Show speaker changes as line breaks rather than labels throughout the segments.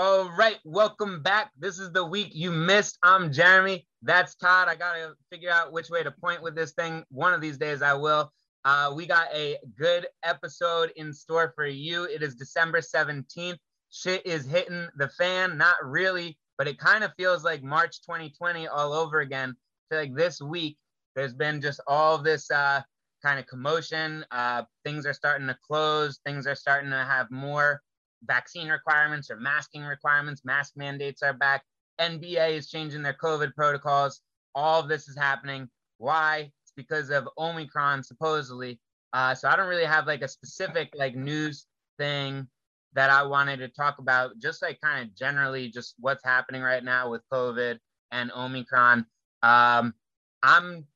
All right, welcome back. This is the week you missed. I'm Jeremy. That's Todd. I gotta figure out which way to point with this thing. One of these days I will. Uh, we got a good episode in store for you. It is December 17th. Shit is hitting the fan. Not really, but it kind of feels like March 2020 all over again. I feel like this week there's been just all this uh, kind of commotion. Uh, things are starting to close. Things are starting to have more vaccine requirements or masking requirements. Mask mandates are back. NBA is changing their COVID protocols. All of this is happening. Why? It's because of Omicron, supposedly. Uh, so I don't really have like a specific like news thing that I wanted to talk about. Just like kind of generally, just what's happening right now with COVID and Omicron. Um, I'm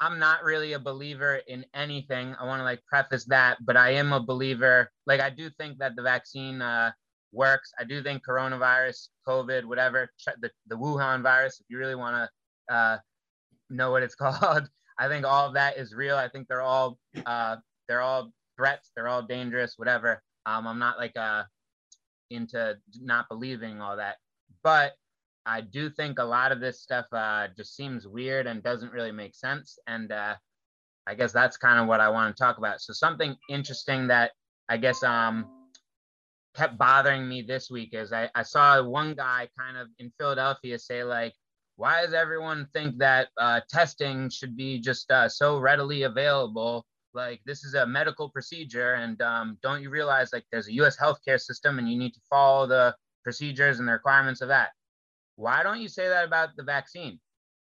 I'm not really a believer in anything. I want to like preface that, but I am a believer. Like I do think that the vaccine uh, works. I do think coronavirus, COVID, whatever, the, the Wuhan virus, if you really want to uh, know what it's called, I think all of that is real. I think they're all uh, they're all threats. They're all dangerous. Whatever. Um, I'm not like uh, into not believing all that, but I do think a lot of this stuff uh, just seems weird and doesn't really make sense. And uh, I guess that's kind of what I want to talk about. So something interesting that I guess um, kept bothering me this week is I, I saw one guy kind of in Philadelphia say like, why does everyone think that uh, testing should be just uh, so readily available? Like this is a medical procedure, and um, don't you realize like there's a U.S. healthcare system, and you need to follow the procedures and the requirements of that. Why don't you say that about the vaccine?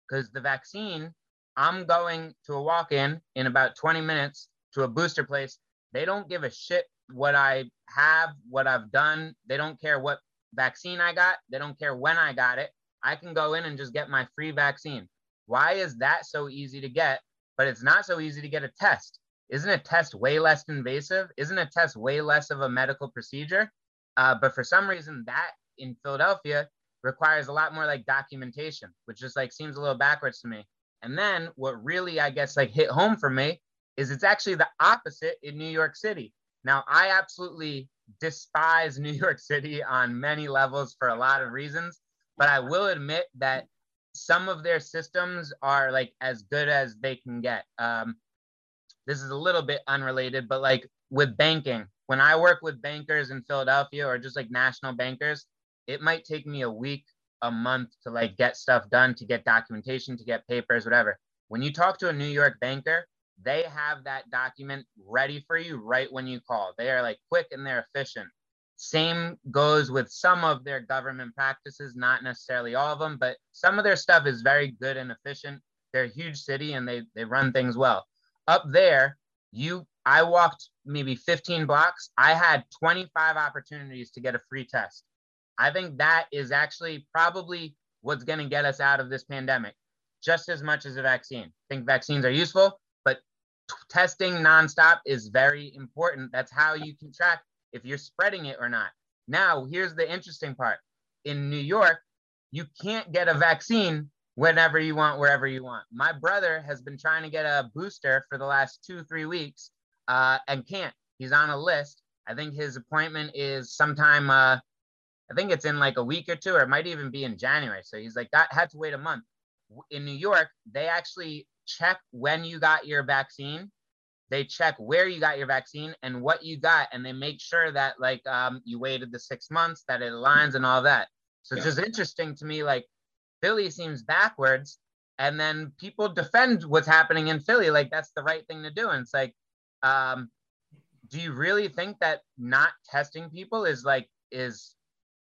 Because the vaccine, I'm going to a walk in in about 20 minutes to a booster place. They don't give a shit what I have, what I've done. They don't care what vaccine I got. They don't care when I got it. I can go in and just get my free vaccine. Why is that so easy to get, but it's not so easy to get a test? Isn't a test way less invasive? Isn't a test way less of a medical procedure? Uh, but for some reason, that in Philadelphia requires a lot more like documentation, which just like seems a little backwards to me. And then what really, I guess, like hit home for me is it's actually the opposite in New York City. Now, I absolutely despise New York City on many levels for a lot of reasons, but I will admit that some of their systems are like as good as they can get. Um, this is a little bit unrelated, but like with banking, when I work with bankers in Philadelphia or just like national bankers, it might take me a week, a month to like get stuff done, to get documentation, to get papers, whatever. When you talk to a New York banker, they have that document ready for you right when you call. They are like quick and they're efficient. Same goes with some of their government practices, not necessarily all of them, but some of their stuff is very good and efficient. They're a huge city and they they run things well. Up there, you I walked maybe 15 blocks. I had 25 opportunities to get a free test. I think that is actually probably what's going to get us out of this pandemic just as much as a vaccine. I think vaccines are useful, but t- testing nonstop is very important. That's how you can track if you're spreading it or not. Now, here's the interesting part in New York, you can't get a vaccine whenever you want, wherever you want. My brother has been trying to get a booster for the last two, three weeks uh, and can't. He's on a list. I think his appointment is sometime uh, I think it's in like a week or two, or it might even be in January. So he's like, that had to wait a month. In New York, they actually check when you got your vaccine. They check where you got your vaccine and what you got, and they make sure that like um, you waited the six months, that it aligns and all that. So it's just interesting to me. Like Philly seems backwards, and then people defend what's happening in Philly, like that's the right thing to do. And it's like, um, do you really think that not testing people is like is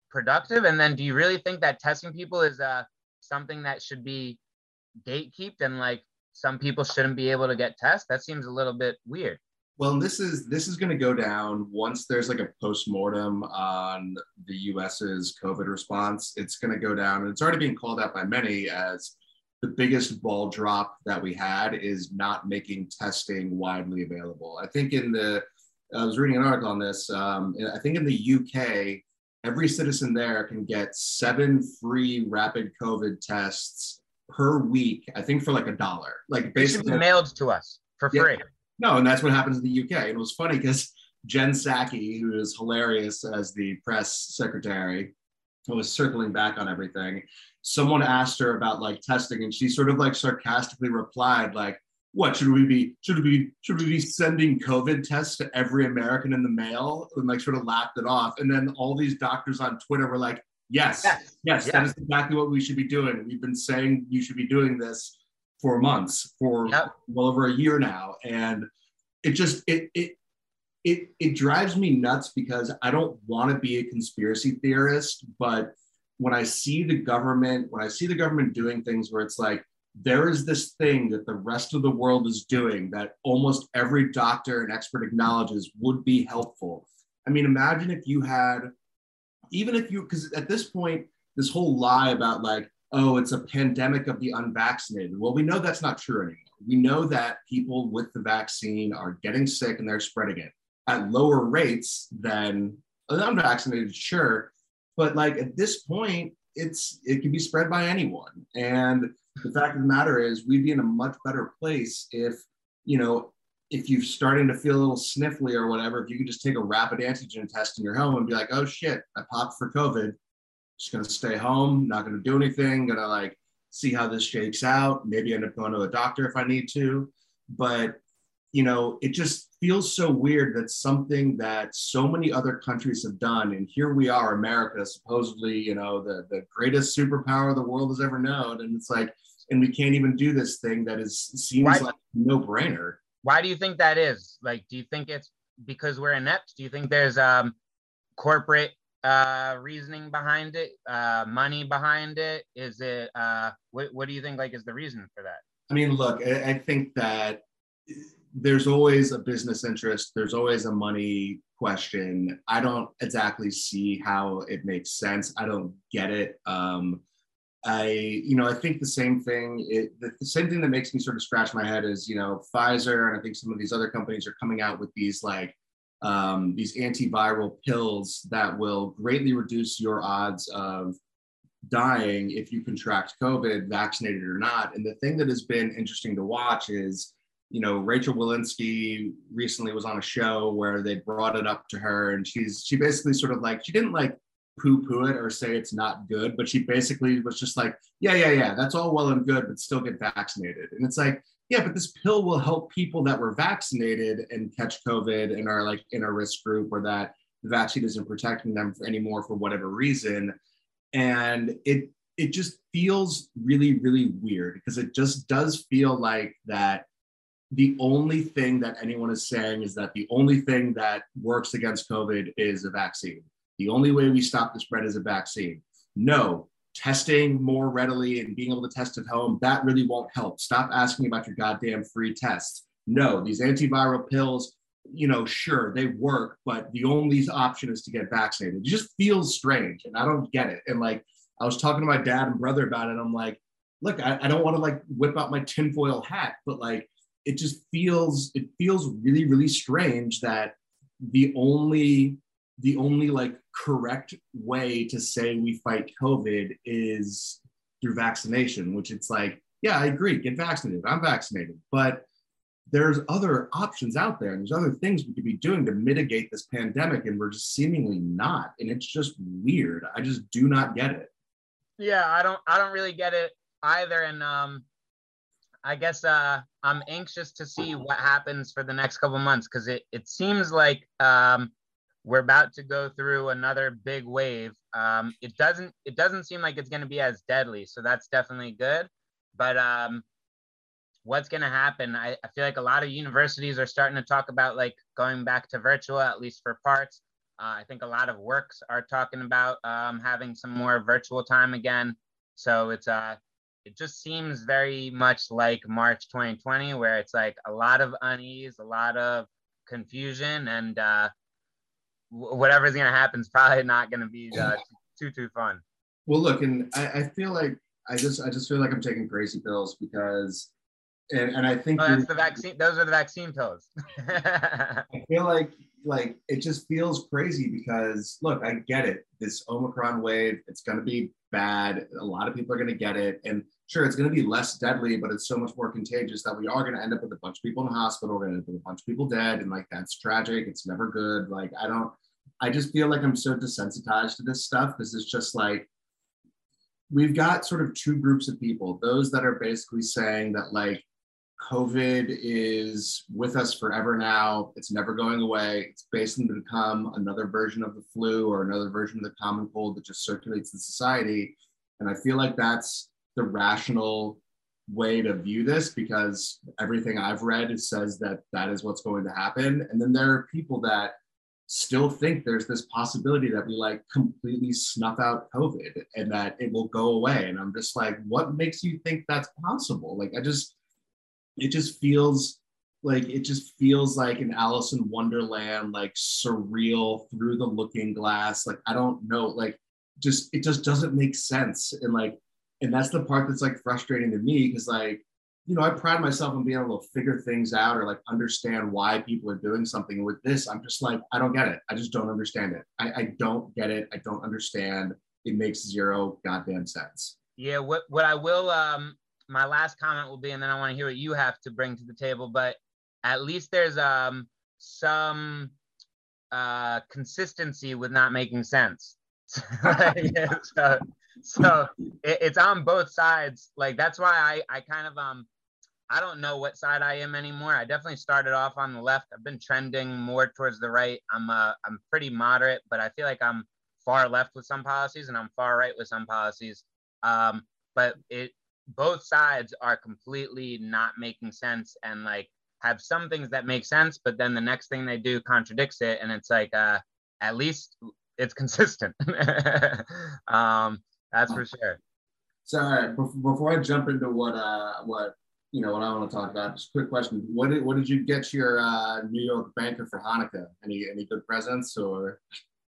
productive? And then do you really think that testing people is uh, something that should be gatekept and like some people shouldn't be able to get tests? That seems a little bit weird.
Well, this is this is going to go down once there's like a post-mortem on the US's COVID response. It's going to go down, and it's already being called out by many as the biggest ball drop that we had is not making testing widely available. I think in the I was reading an article on this. Um, I think in the UK, every citizen there can get seven free rapid COVID tests per week. I think for like a dollar. Like
basically mailed to us for free.
No, and that's what happens in the UK. And it was funny because Jen Psaki, who is hilarious as the press secretary, was circling back on everything. Someone asked her about like testing, and she sort of like sarcastically replied, like, what should we be should we be should we be sending covid tests to every american in the mail and like sort of laughed it off? And then all these doctors on twitter were like yes yes, yes, that is exactly what we should be doing. We've been saying you should be doing this for months for yep. well over a year now. And it just it it it, it drives me nuts because i don't want to be a conspiracy theorist but when i see the government when i see the government doing things where it's like there is this thing that the rest of the world is doing that almost every doctor and expert acknowledges would be helpful. I mean, imagine if you had, even if you, because at this point, this whole lie about like, oh, it's a pandemic of the unvaccinated. Well, we know that's not true anymore. We know that people with the vaccine are getting sick and they're spreading it at lower rates than the unvaccinated, sure. But like at this point, it's it can be spread by anyone. And the fact of the matter is, we'd be in a much better place if, you know, if you're starting to feel a little sniffly or whatever, if you could just take a rapid antigen test in your home and be like, oh shit, I popped for COVID. Just gonna stay home, not gonna do anything, gonna like see how this shakes out, maybe end up going to a doctor if I need to. But you know, it just feels so weird that something that so many other countries have done, and here we are, America, supposedly, you know, the, the greatest superpower the world has ever known. And it's like, and we can't even do this thing that is seems why, like no brainer.
Why do you think that is? Like, do you think it's because we're inept? Do you think there's um corporate uh reasoning behind it, uh money behind it? Is it uh what what do you think like is the reason for that?
I mean, look, I, I think that there's always a business interest, there's always a money question. I don't exactly see how it makes sense. I don't get it. Um I, you know, I think the same thing. It, the, the, same thing that makes me sort of scratch my head is, you know, Pfizer and I think some of these other companies are coming out with these like um, these antiviral pills that will greatly reduce your odds of dying if you contract COVID, vaccinated or not. And the thing that has been interesting to watch is, you know, Rachel Walensky recently was on a show where they brought it up to her, and she's she basically sort of like she didn't like poo poo it or say it's not good, but she basically was just like, yeah, yeah, yeah, that's all well and good, but still get vaccinated. And it's like, yeah, but this pill will help people that were vaccinated and catch COVID and are like in a risk group or that the vaccine isn't protecting them anymore for whatever reason. And it it just feels really, really weird because it just does feel like that the only thing that anyone is saying is that the only thing that works against COVID is a vaccine. The only way we stop the spread is a vaccine. No, testing more readily and being able to test at home, that really won't help. Stop asking about your goddamn free tests. No, these antiviral pills, you know, sure, they work, but the only option is to get vaccinated. It just feels strange and I don't get it. And like, I was talking to my dad and brother about it. I'm like, look, I, I don't want to like whip out my tinfoil hat, but like, it just feels, it feels really, really strange that the only the only like correct way to say we fight COVID is through vaccination, which it's like, yeah, I agree, get vaccinated. I'm vaccinated. But there's other options out there and there's other things we could be doing to mitigate this pandemic and we're just seemingly not and it's just weird i just do not get it
yeah i don't i don't really get it either and um i guess uh i'm anxious to see what happens for the next couple months because it, it seems like um we're about to go through another big wave. Um, it doesn't it doesn't seem like it's going to be as deadly, so that's definitely good. But um, what's going to happen? I, I feel like a lot of universities are starting to talk about like going back to virtual, at least for parts. Uh, I think a lot of works are talking about um, having some more virtual time again. So it's uh, it just seems very much like March 2020, where it's like a lot of unease, a lot of confusion, and uh, whatever's gonna happen is probably not gonna be uh, too too fun.
Well, look, and I, I, feel like I just I just feel like I'm taking crazy pills because, and, and I think
oh, that's the vaccine. Those are the vaccine pills.
I feel like like it just feels crazy because look, I get it. This Omicron wave, it's gonna be bad. A lot of people are gonna get it, and sure, it's going to be less deadly, but it's so much more contagious that we are going to end up with a bunch of people in the hospital. We're going to end up with a bunch of people dead. And like, that's tragic. It's never good. Like, I don't, I just feel like I'm so desensitized to this stuff because it's just like we've got sort of two groups of people those that are basically saying that like COVID is with us forever now. It's never going away. It's basically become another version of the flu or another version of the common cold that just circulates in society. And I feel like that's the rational way to view this because everything I've read says that that is what's going to happen. And then there are people that still think there's this possibility that we like completely snuff out COVID and that it will go away. And I'm just like, what makes you think that's possible? Like, I just, it just feels like it just feels like an Alice in Wonderland, like surreal through the looking glass. Like, I don't know, like, just it just doesn't make sense. And like, and that's the part that's like frustrating to me because like you know, I pride myself on being able to figure things out or like understand why people are doing something. And with this, I'm just like, I don't get it. I just don't understand it. I, I don't get it. I don't understand. It makes zero goddamn sense.
Yeah. What what I will um my last comment will be, and then I want to hear what you have to bring to the table. But at least there's um some uh consistency with not making sense. so so it, it's on both sides. Like that's why I I kind of um I don't know what side I am anymore. I definitely started off on the left. I've been trending more towards the right. I'm uh, I'm pretty moderate, but I feel like I'm far left with some policies and I'm far right with some policies. Um, but it both sides are completely not making sense and like have some things that make sense, but then the next thing they do contradicts it, and it's like uh, at least it's consistent. um, that's for sure.
So, all right, before I jump into what uh, what you know what I want to talk about. Just a quick question: What did what did you get your uh, New York banker for Hanukkah? Any any good presents or?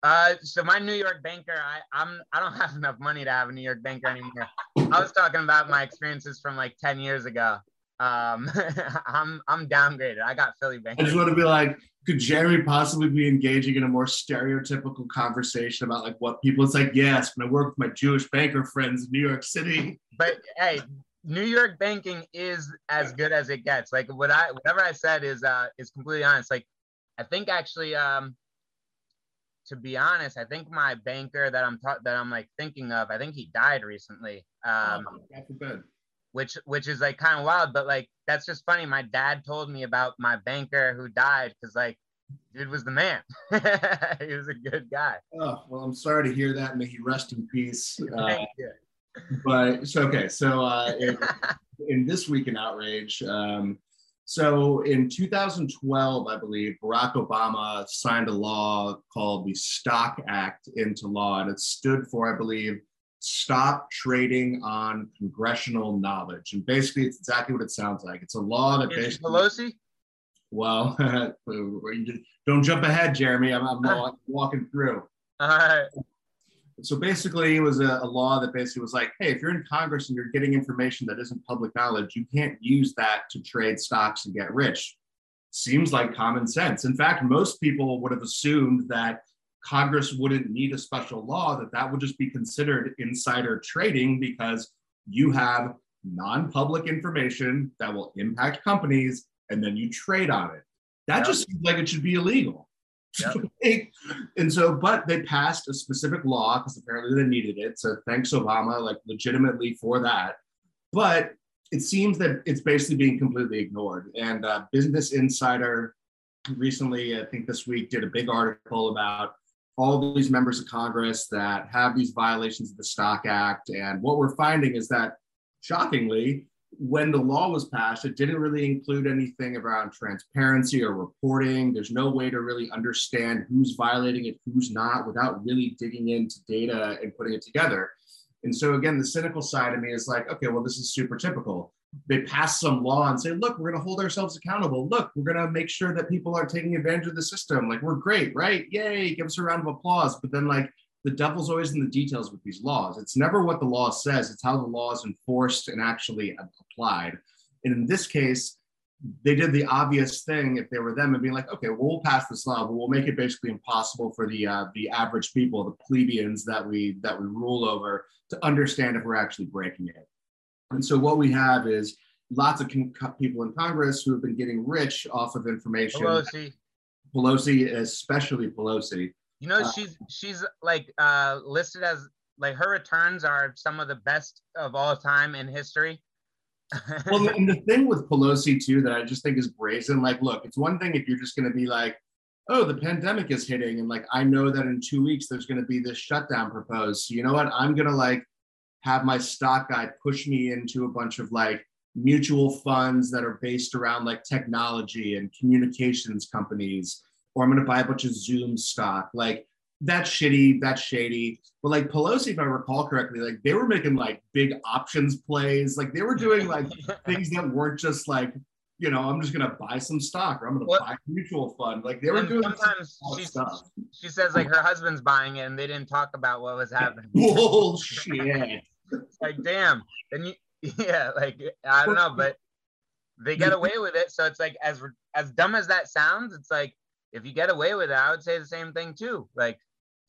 Uh, so my New York banker, I I'm I don't have enough money to have a New York banker anymore. I was talking about my experiences from like ten years ago. Um, I'm I'm downgraded. I got Philly banker.
I just want to be like, could Jeremy possibly be engaging in a more stereotypical conversation about like what people? It's like, yes, when I work with my Jewish banker friends in New York City.
But hey, New York banking is as good as it gets. Like what I whatever I said is uh is completely honest. Like I think actually um to be honest, I think my banker that I'm ta- that I'm like thinking of, I think he died recently. Um oh, which which is like kind of wild, but like that's just funny. My dad told me about my banker who died because like dude was the man. he was a good guy.
Oh well, I'm sorry to hear that. May he rest in peace. Uh, but so okay, so uh, in, in, this week in outrage, um, so in 2012, I believe Barack Obama signed a law called the Stock Act into law, and it stood for, I believe, stop trading on congressional knowledge. And basically, it's exactly what it sounds like. It's a law that basically
Pelosi.
Well, don't jump ahead, Jeremy. I'm, I'm walking through.
All right
so basically, it was a, a, law that basically was like, hey, if you're in Congress and you're getting information that isn't public knowledge, you can't use that to trade stocks and get rich. Seems like common sense. In fact, most people would have assumed that Congress wouldn't need a special law, that that would just be considered insider trading because you have non public information that will impact companies and then you trade on it. That yep. just seems like it should be illegal. Yep. and so, but they passed a specific law because apparently they needed it. So thanks, Obama, like legitimately for that. But it seems that it's basically being completely ignored. And uh, Business Insider recently, I think this week, did a big article about all these members of Congress that have these violations of the Stock Act. And what we're finding is that, shockingly, when the law was passed, it didn't really include anything around transparency or reporting. There's no way to really understand who's violating it, who's not, without really digging into data and putting it together. And so, again, the cynical side of me is like, okay, well, this is super typical. They pass some law and say, look, we're going to hold ourselves accountable. Look, we're going to make sure that people aren't taking advantage of the system. Like, we're great, right? Yay, give us a round of applause. But then, like, the devil's always in the details with these laws. It's never what the law says, it's how the law is enforced and actually applied. And in this case, they did the obvious thing if they were them and being like, okay, well, we'll pass this law, but we'll make it basically impossible for the uh, the average people, the plebeians that we that we rule over, to understand if we're actually breaking it. And so what we have is lots of con- people in Congress who have been getting rich off of information.
Pelosi.
Pelosi, especially Pelosi,
You know, uh, she's she's like uh, listed as like her returns are some of the best of all time in history.
well, and the thing with Pelosi too that I just think is brazen. Like, look, it's one thing if you're just going to be like, "Oh, the pandemic is hitting," and like I know that in two weeks there's going to be this shutdown proposed. So you know what? I'm going to like have my stock guy push me into a bunch of like mutual funds that are based around like technology and communications companies, or I'm going to buy a bunch of Zoom stock. Like that's shitty, that's shady. But like Pelosi, if I recall correctly, like they were making like big options plays. Like they were doing like things that weren't just like, you know, I'm just gonna buy some stock or I'm gonna buy a mutual fund. Like they were doing
sometimes she, stuff. She says like her husband's buying it and they didn't talk about what was happening.
Bullshit.
Like damn. And you yeah, like I don't know, but they get away with it. So it's like as as dumb as that sounds, it's like if you get away with it, I would say the same thing too. Like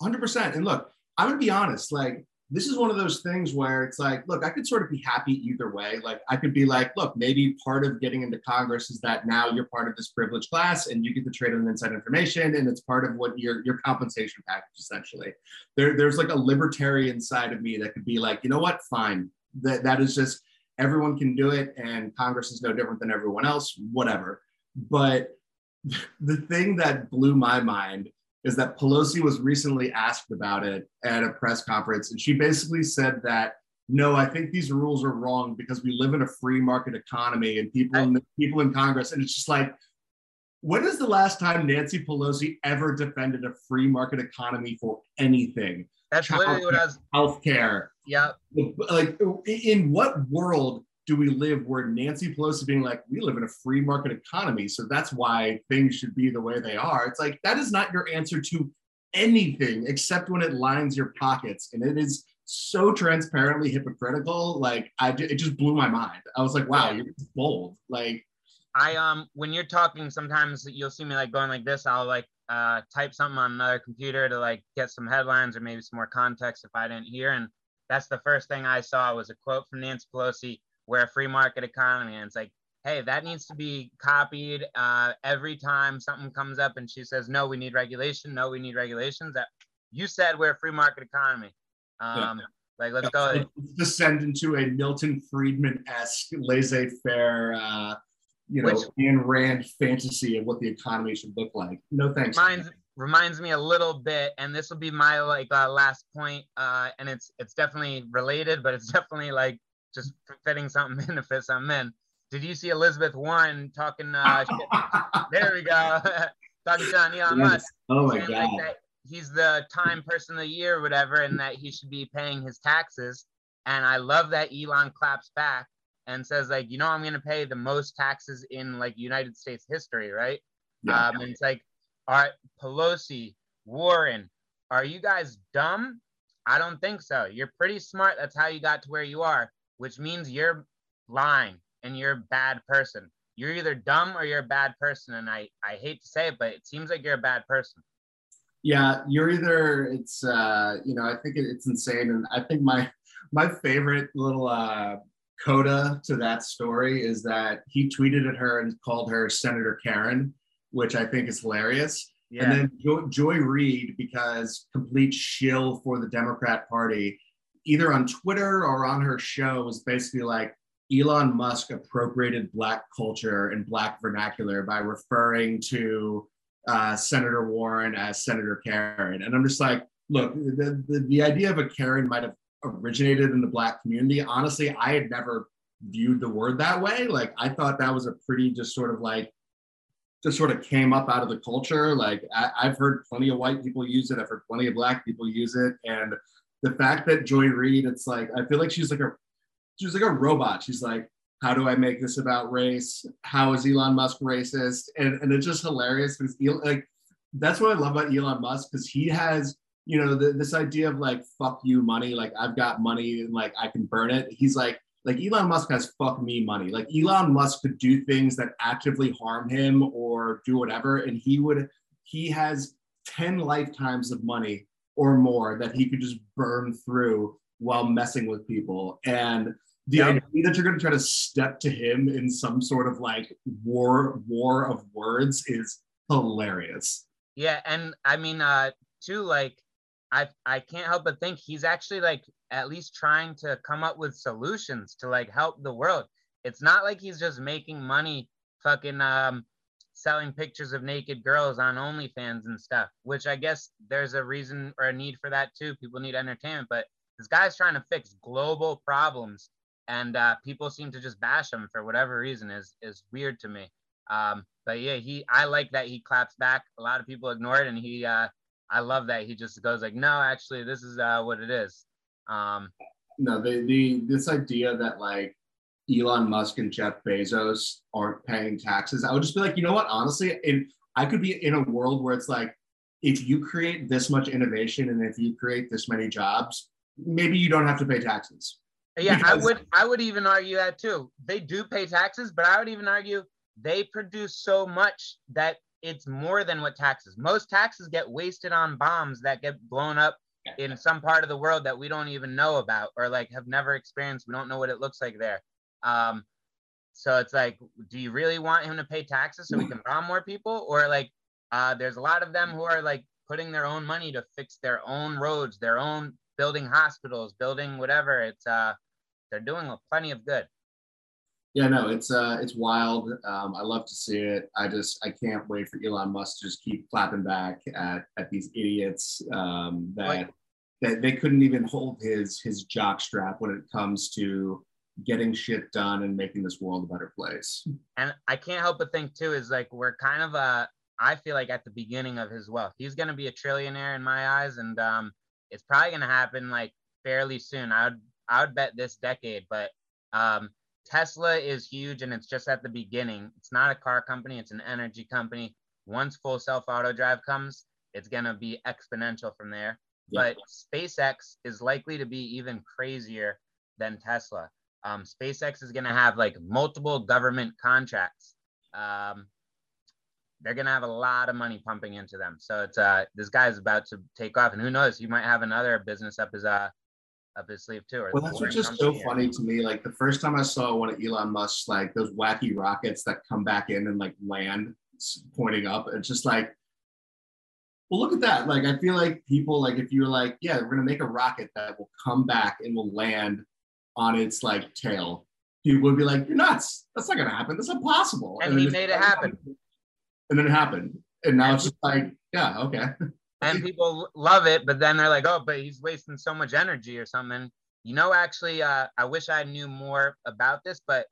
100%. And look, I'm to be honest, like this is one of those things where it's like, look, I could sort of be happy either way. Like I could be like, look, maybe part of getting into Congress is that now you're part of this privileged class and you get to trade on inside information and it's part of what your your compensation package essentially. There, there's like a libertarian side of me that could be like, you know what, fine. That that is just everyone can do it and Congress is no different than everyone else, whatever. But the thing that blew my mind is that Pelosi was recently asked about it at a press conference, and she basically said that no, I think these rules are wrong because we live in a free market economy and people in the, people in Congress, and it's just like, when is the last time Nancy Pelosi ever defended a free market economy for anything?
That's literally what I was.
Healthcare.
Yeah.
Like, in what world do we live where Nancy Pelosi being like, we live in a free market economy, so that's why things should be the way they are. It's like that is not your answer to anything except when it lines your pockets, and it is so transparently hypocritical. Like I, it just blew my mind. I was like, wow, you're bold. Like
I um, when you're talking, sometimes you'll see me like going like this. I'll like uh, type something on another computer to like get some headlines or maybe some more context if I didn't hear. And that's the first thing I saw was a quote from Nancy Pelosi we're a free market economy. And it's like, hey, that needs to be copied uh, every time something comes up and she says, no, we need regulation. No, we need regulations. That you said we're a free market economy. Um, yeah. Like, let's go. Let's
descend into a Milton Friedman esque laissez faire, uh, you know, Which, Ayn Rand fantasy of what the economy should look like. No thanks.
Reminds, reminds me a little bit, and this will be my like uh, last point, uh, and it's it's definitely related, but it's definitely like just fitting something in to fit something in. Did you see Elizabeth Warren talking? Uh, there we go. talking to Elon Musk.
Oh my god.
Like he's the time person of the year or whatever, and that he should be paying his taxes. And I love that Elon claps back and says, like, you know, I'm gonna pay the most taxes in like United States history, right? Yeah. Um, and it's like, all right, Pelosi, Warren, are you guys dumb? I don't think so. You're pretty smart. That's how you got to where you are which means you're lying and you're a bad person. You're either dumb or you're a bad person. And I, I hate to say it, but it seems like you're a bad person.
Yeah, you're either it's uh, you know, I think it's insane. And I think my my favorite little uh coda to that story is that he tweeted at her and called her Senator Karen, which I think is hilarious. Yeah. And then jo- Joy Reid, because complete shill for the Democrat Party, either on Twitter or on her show was basically like Elon Musk appropriated Black culture and Black vernacular by referring to uh, Senator Warren as Senator Karen. And I'm just like, look, the, the, the idea of a Karen might have originated in the Black community. Honestly, I had never viewed the word that way. Like, I thought that was a pretty just sort of like, just sort of came up out of the culture. Like, I, I've heard plenty of white people use it, I've heard plenty of Black people use it. And the fact that Joy Reid, it's like I feel like she's like a she's like a robot. She's like, how do I make this about race? How is Elon Musk racist? And and it's just hilarious because like that's what I love about Elon Musk because he has you know the, this idea of like fuck you money. Like I've got money and like I can burn it. He's like like Elon Musk has fuck me money. Like Elon Musk could do things that actively harm him or do whatever, and he would he has 10 lifetimes of money or more that he could just burn through while messing with people. And the yep. idea that you're going to try to step to him in some sort of like war war of words is hilarious.
Yeah, and I mean, uh, too, like I I can't help but think he's actually like at least trying to come up with solutions to like help the world. It's not like he's just making money fucking um selling pictures of naked girls on OnlyFans and stuff, which I guess there's a reason or a need for that too. People need entertainment, but this guy's trying to fix global problems and uh, people seem to just bash him for whatever reason is is weird to me. Um, but yeah, he I like that he claps back. A lot of people ignore it, and he uh, I love that he just goes like, no, actually, this is uh, what it is. Um,
no, the the this idea that like Elon Musk and Jeff Bezos aren't paying taxes, I would just be like, you know what? Honestly, in I could be in a world where it's like, if you create this much innovation and if you create this many jobs, maybe you don't have to pay taxes.
Yeah, because- I would I would even argue that too. They do pay taxes, but I would even argue they produce so much that it's more than what taxes. Most taxes get wasted on bombs that get blown up in some part of the world that we don't even know about or like have never experienced. We don't know what it looks like there. Um, so it's like, do you really want him to pay taxes so we can bomb more people? Or like, uh, there's a lot of them who are like putting their own money to fix their own roads, their own building hospitals, building whatever. It's uh, they're doing plenty of good.
Yeah, no, it's uh, it's wild. Um, I love to see it. I just I can't wait for Elon Musk to just keep clapping back at at these idiots um, that like, that they couldn't even hold his his jock strap when it comes to getting shit done and making this world a better place.
And I can't help but think too is like we're kind of uh I feel like at the beginning of his wealth. He's gonna be a trillionaire in my eyes, and um, it's probably gonna happen like fairly soon. I would I would bet this decade, but um, Tesla is huge and it's just at the beginning. It's not a car company, it's an energy company. Once full self auto drive comes, it's going to be exponential from there. Yeah. But SpaceX is likely to be even crazier than Tesla. Um, SpaceX is going to have like multiple government contracts. Um, they're going to have a lot of money pumping into them. So it's uh, this guy's about to take off, and who knows, he might have another business up his uh, up his sleeve too.
well, that's what's just so funny to me. Like the first time I saw one of Elon Musk's like those wacky rockets that come back in and like land pointing up, it's just like, well, look at that. Like I feel like people like if you're like, yeah, we're gonna make a rocket that will come back and will land on its like tail, people would be like, you're nuts. That's not gonna happen. That's impossible.
And, and he made it happen.
And then it happened. And now and it's just like, yeah, okay.
and people love it, but then they're like, oh, but he's wasting so much energy or something. You know, actually, uh, I wish I knew more about this, but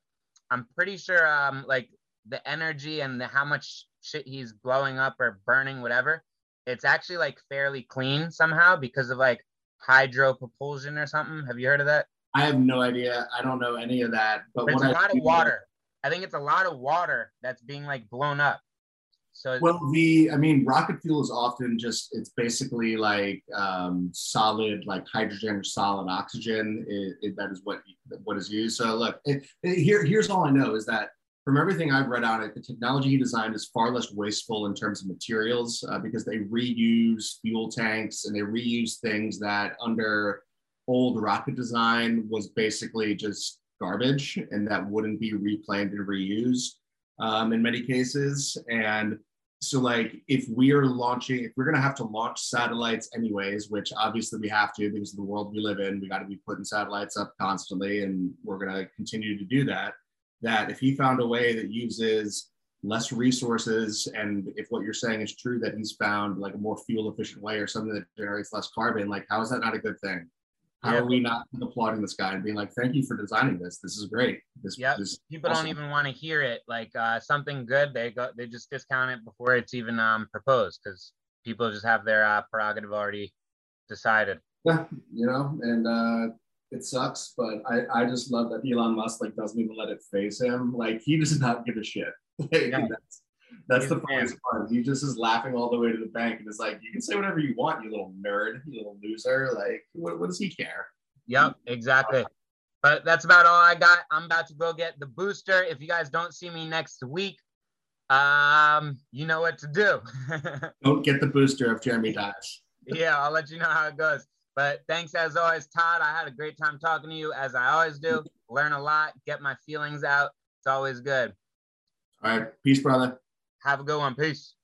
I'm pretty sure, um, like the energy and the, how much shit he's blowing up or burning, whatever, it's actually like fairly clean somehow because of like hydro propulsion or something. Have you heard of that?
I have no idea. I don't know any of that. But,
it's a lot of water. I think it's a lot of water that's being like blown up. So
well, the I mean, rocket fuel is often just it's basically like um, solid, like hydrogen or solid oxygen. It, it, that is what what is used. So look, it, here here's all I know is that from everything I've read on it, the technology he designed is far less wasteful in terms of materials uh, because they reuse fuel tanks and they reuse things that under old rocket design was basically just garbage and that wouldn't be replanted and reused um, in many cases. And so, like, if we are launching, if we're going to have to launch satellites anyways, which obviously we have to because of the world we live in, we got to be putting satellites up constantly, and we're going to continue to do that. That if he found a way that uses less resources, and if what you're saying is true, that he's found like a more fuel efficient way or something that generates less carbon, like, how is that not a good thing? How yeah. are we not applauding this guy and being like, "Thank you for designing this. This is great." This,
yeah.
This
People awesome. don't even want to hear it. Like uh, something good, they go, they just discount it before it's even um, proposed because people just have their uh, prerogative already decided.
Yeah, you know, and uh, it sucks, but I, I just love that Elon Musk like doesn't even let it faze him. Like he does not give a shit. yeah. that's that's the funniest part. He just is laughing all the way to the bank and it's like, you can say whatever you want, you little nerd, you little loser. Like, what, what does he care?
Yep, exactly. But that's about all I got. I'm about to go get the booster. If you guys don't see me next week, um, you know what to do.
don't get the booster if Jeremy dies.
yeah, I'll let you know how it goes. But thanks as always, Todd. I had a great time talking to you, as I always do. Learn a lot, get my feelings out. It's always good.
All right. Peace, brother.
Have a good one. Peace.